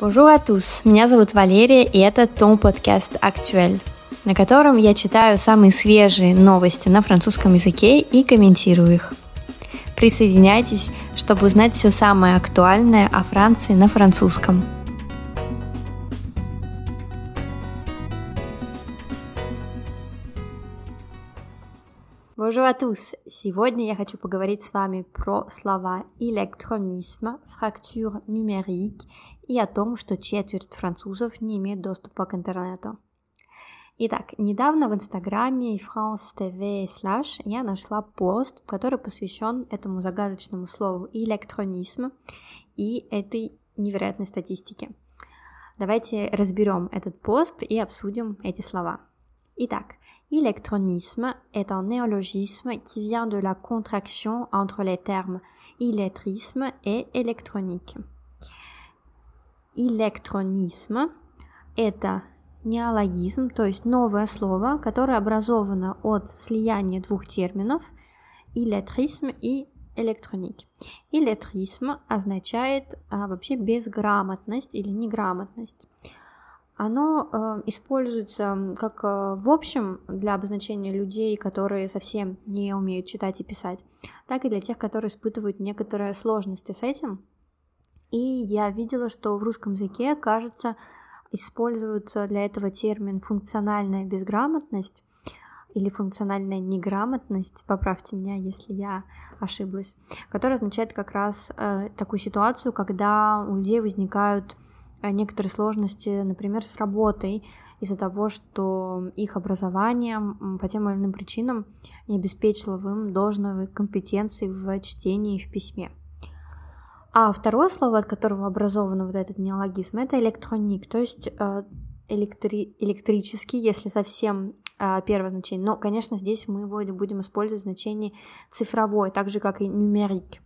Bonjour à tous, меня зовут Валерия, и это Том подкаст «Актуэль», на котором я читаю самые свежие новости на французском языке и комментирую их. Присоединяйтесь, чтобы узнать все самое актуальное о Франции на французском. Bonjour à tous! Сегодня я хочу поговорить с вами про слова электронизм, фрактур numérique и о том, что четверть французов не имеет доступа к интернету. Итак, недавно в инстаграме France TV slash я нашла пост, который посвящен этому загадочному слову электронизм и этой невероятной статистике. Давайте разберем этот пост и обсудим эти слова. Итак, électronisme est un néologisme qui vient de la contraction entre les termes illettrisme et électronique. Электронизм – это неологизм, то есть новое слово, которое образовано от слияния двух терминов – иллетризм и электроник. Иллетризм означает а, вообще безграмотность или неграмотность. Оно э, используется как э, в общем для обозначения людей, которые совсем не умеют читать и писать, так и для тех, которые испытывают некоторые сложности с этим. И я видела, что в русском языке, кажется, используют для этого термин функциональная безграмотность или функциональная неграмотность, поправьте меня, если я ошиблась, которая означает как раз э, такую ситуацию, когда у людей возникают э, некоторые сложности, например, с работой, из-за того, что их образование по тем или иным причинам не обеспечило им должной компетенции в чтении и в письме. А второе слово, от которого образован вот этот неологизм, это электроник, то есть э, электри электрический, если совсем э, первое значение. Но, конечно, здесь мы будем использовать в значении цифровой, так же, как и нумерик.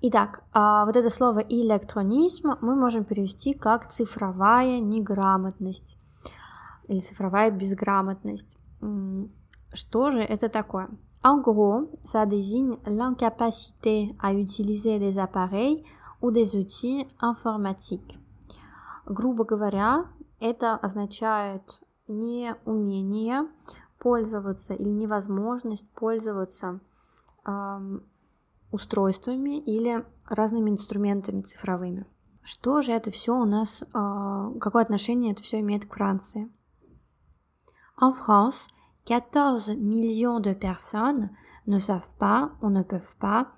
Итак, а вот это слово электронизм мы можем перевести как цифровая неграмотность или цифровая безграмотность. Что же это такое? En gros, ça désigne l'incapacité à utiliser des appareils ou des outils informatiques. Грубо говоря, это означает неумение пользоваться или невозможность пользоваться э, устройствами или разными инструментами цифровыми. Что же это все у нас, э, какое отношение это все имеет к Франции? En France, 14 millions de personnes ne savent pas ou ne peuvent pas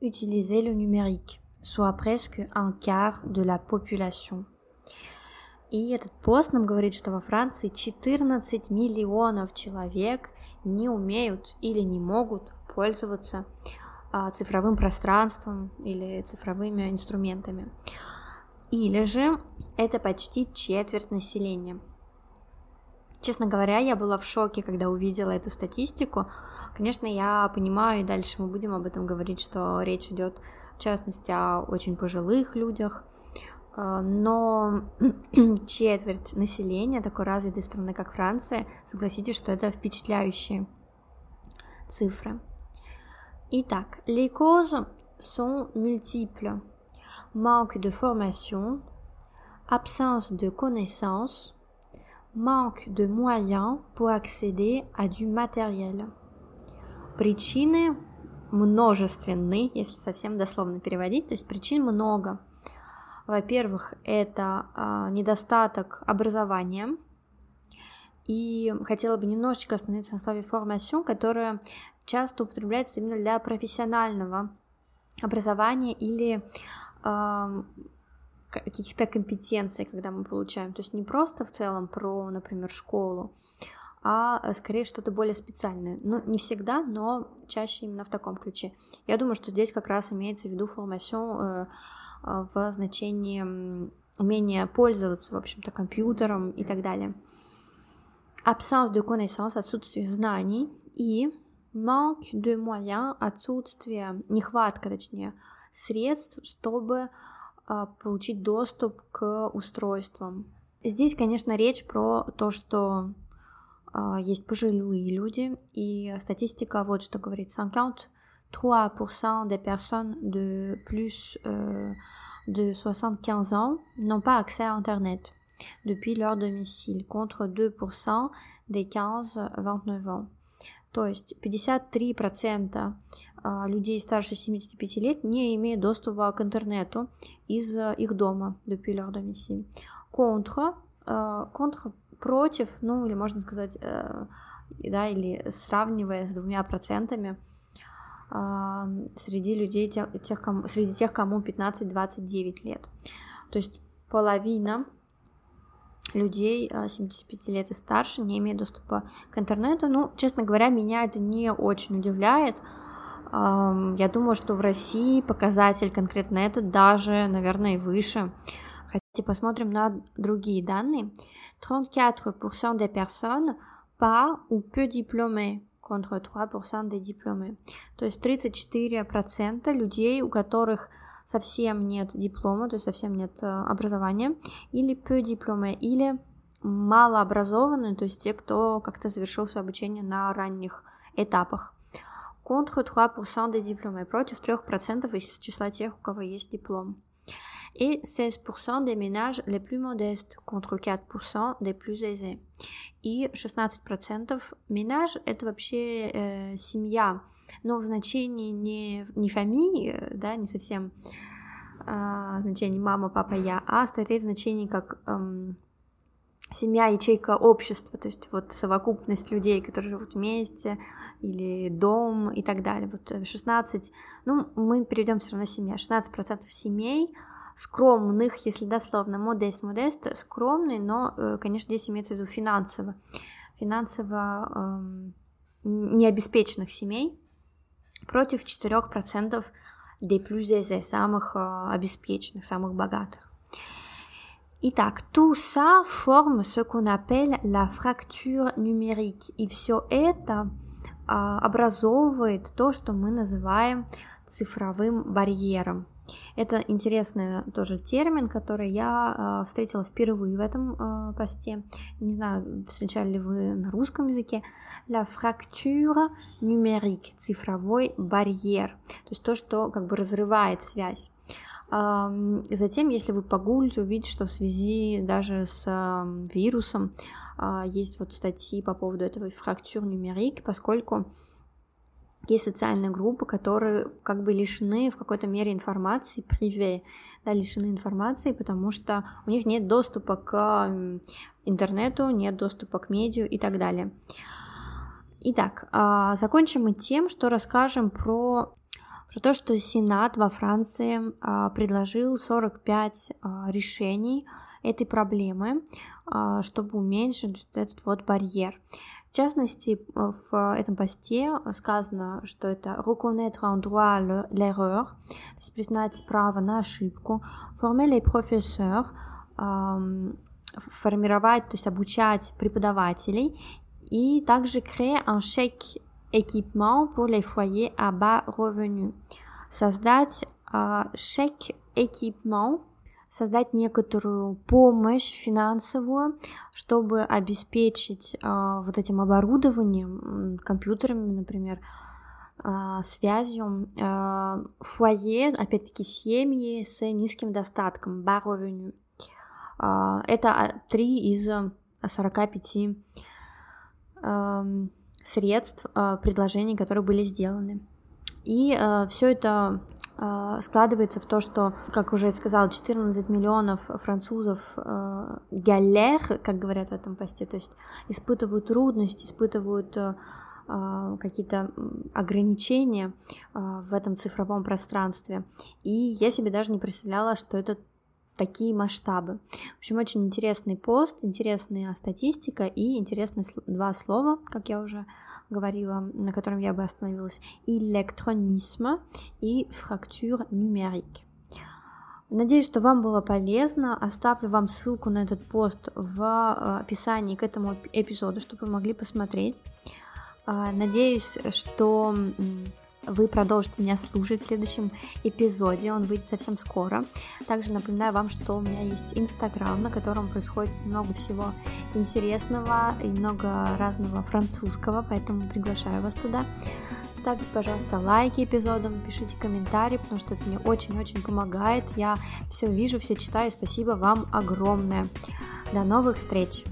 utiliser le numérique, soit presque un quart de la population. И этот пост нам говорит, что во Франции 14 миллионов человек не умеют или не могут пользоваться а, цифровым пространством или цифровыми инструментами. Или же это почти четверть населения – Честно говоря, я была в шоке, когда увидела эту статистику. Конечно, я понимаю, и дальше мы будем об этом говорить, что речь идет в частности о очень пожилых людях, э, но четверть населения такой развитой страны, как Франция, согласитесь, что это впечатляющие цифры. Итак, les causes sont multiples. Manque de formation, absence de connaissances, manque de moyens pour accéder à du matériel. Причины множественны, если совсем дословно переводить, то есть причин много. Во-первых, это а, недостаток образования, и хотела бы немножечко остановиться на слове formation, которое часто употребляется именно для профессионального образования или каких-то компетенций, когда мы получаем. То есть не просто в целом про, например, школу, а скорее что-то более специальное. Ну, не всегда, но чаще именно в таком ключе. Я думаю, что здесь как раз имеется в виду формацион э, э, в значении умения пользоваться, в общем-то, компьютером и так далее. Absence de connaissance, отсутствие знаний и manque de moyens, отсутствие, нехватка, точнее, средств, чтобы получить доступ к устройствам. Здесь, конечно, речь про то, что а, есть пожилые люди, и статистика вот что говорит. 53% des personnes de plus euh, de 75 ans n'ont pas accès à Internet depuis leur domicile, contre 2% des 15-29 ans. То есть 53% людей старше 75 лет не имеют доступа к интернету из их дома leur domicile. Contre, contre против, ну или можно сказать, да, или сравнивая с двумя процентами среди людей, тех, тех кому, среди тех, кому 15-29 лет. То есть половина людей 75 лет и старше не имеют доступа к интернету. Ну, честно говоря, меня это не очень удивляет. Я думаю, что в России показатель конкретно этот даже, наверное, выше. Хотите, посмотрим на другие данные. 34% des personnes pas ou peu diplômées contre 3% des diplômés. То есть 34% людей, у которых совсем нет диплома, то есть совсем нет образования, или peu дипломе, или малообразованные, то есть те, кто как-то завершил свое обучение на ранних этапах. Contre 3% des diplômés, против 3% из числа тех, у кого есть диплом et 16% des ménages les plus modestes contre 4% des plus aisés. И 16% ménage — это вообще э, семья, но в значении не, не фамилии, да, не совсем э, значении мама, папа, я, а скорее в значении как эм, семья, ячейка общества, то есть вот совокупность людей, которые живут вместе, или дом и так далее. Вот 16, ну, мы перейдем все равно семья, 16% семей — скромных, если дословно, модест, модест, скромный, но, э, конечно, здесь имеется в виду финансово, финансово эм, необеспеченных семей против 4% des plus aisés, самых э, обеспеченных, самых богатых. Итак, tout ça forme ce qu'on appelle la fracture numérique. И все это а, образовывает то, что мы называем цифровым барьером. Это интересный тоже термин, который я э, встретила впервые в этом э, посте. Не знаю, встречали ли вы на русском языке. La fracture numérique, цифровой барьер. То есть то, что как бы разрывает связь. Затем, если вы погуглите, увидите, что в связи даже с вирусом а, есть вот статьи по поводу этого фрактур нумерик, поскольку есть социальные группы, которые как бы лишены в какой-то мере информации, приве, да, лишены информации, потому что у них нет доступа к интернету, нет доступа к медиа и так далее. Итак, а, закончим мы тем, что расскажем про, про то, что Сенат во Франции а, предложил 45 а, решений этой проблемы, чтобы уменьшить этот вот барьер. В частности, в этом посте сказано, что это reconnaître un droit l'erreur, то есть признать право на ошибку, former les professeurs, формировать, то есть обучать преподавателей, и также créer un chèque équipement pour les foyers à bas revenus, создать chèque équipement создать некоторую помощь финансовую, чтобы обеспечить э, вот этим оборудованием, компьютерами, например, э, связью э, фойе, опять-таки семьи с низким достатком. Э, это три из 45 э, средств, э, предложений, которые были сделаны. И э, все это а, складывается в то, что, как уже сказала, 14 миллионов французов э, галер, как говорят в этом посте, то есть испытывают трудности, испытывают а, какие-то ограничения в этом цифровом пространстве. И я себе даже не представляла, что это такие масштабы. В общем, очень интересный пост, интересная статистика и интересные два слова, как я уже говорила, на котором я бы остановилась. Электронизм и фрактур numérique. Надеюсь, что вам было полезно. Оставлю вам ссылку на этот пост в э, описании к этому эпизоду, чтобы вы могли посмотреть. А, надеюсь, что вы продолжите меня слушать в следующем эпизоде, он выйдет совсем скоро. Также напоминаю вам, что у меня есть Инстаграм, на котором происходит много всего интересного и много разного французского, поэтому приглашаю вас туда. Ставьте, пожалуйста, лайки эпизодам, пишите комментарии, потому что это мне очень-очень помогает. Я все вижу, все читаю. Спасибо вам огромное. До новых встреч!